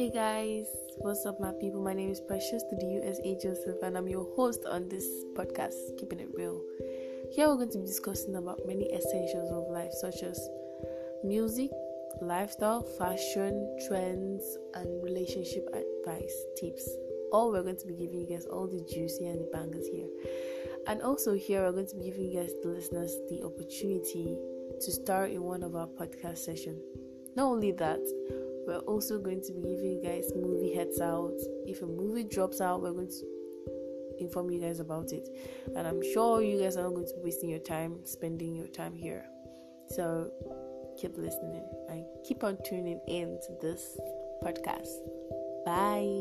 Hey guys, what's up, my people? My name is Precious to the USA Joseph, and I'm your host on this podcast, Keeping It Real. Here we're going to be discussing about many essentials of life, such as music, lifestyle, fashion, trends, and relationship advice tips. All we're going to be giving you guys all the juicy and the bangers here. And also, here we're going to be giving you guys, the listeners, the opportunity to star in one of our podcast sessions. Not only that, we're also going to be giving you guys movie heads out. If a movie drops out, we're going to inform you guys about it. And I'm sure you guys are not going to be wasting your time spending your time here. So keep listening and keep on tuning in to this podcast. Bye.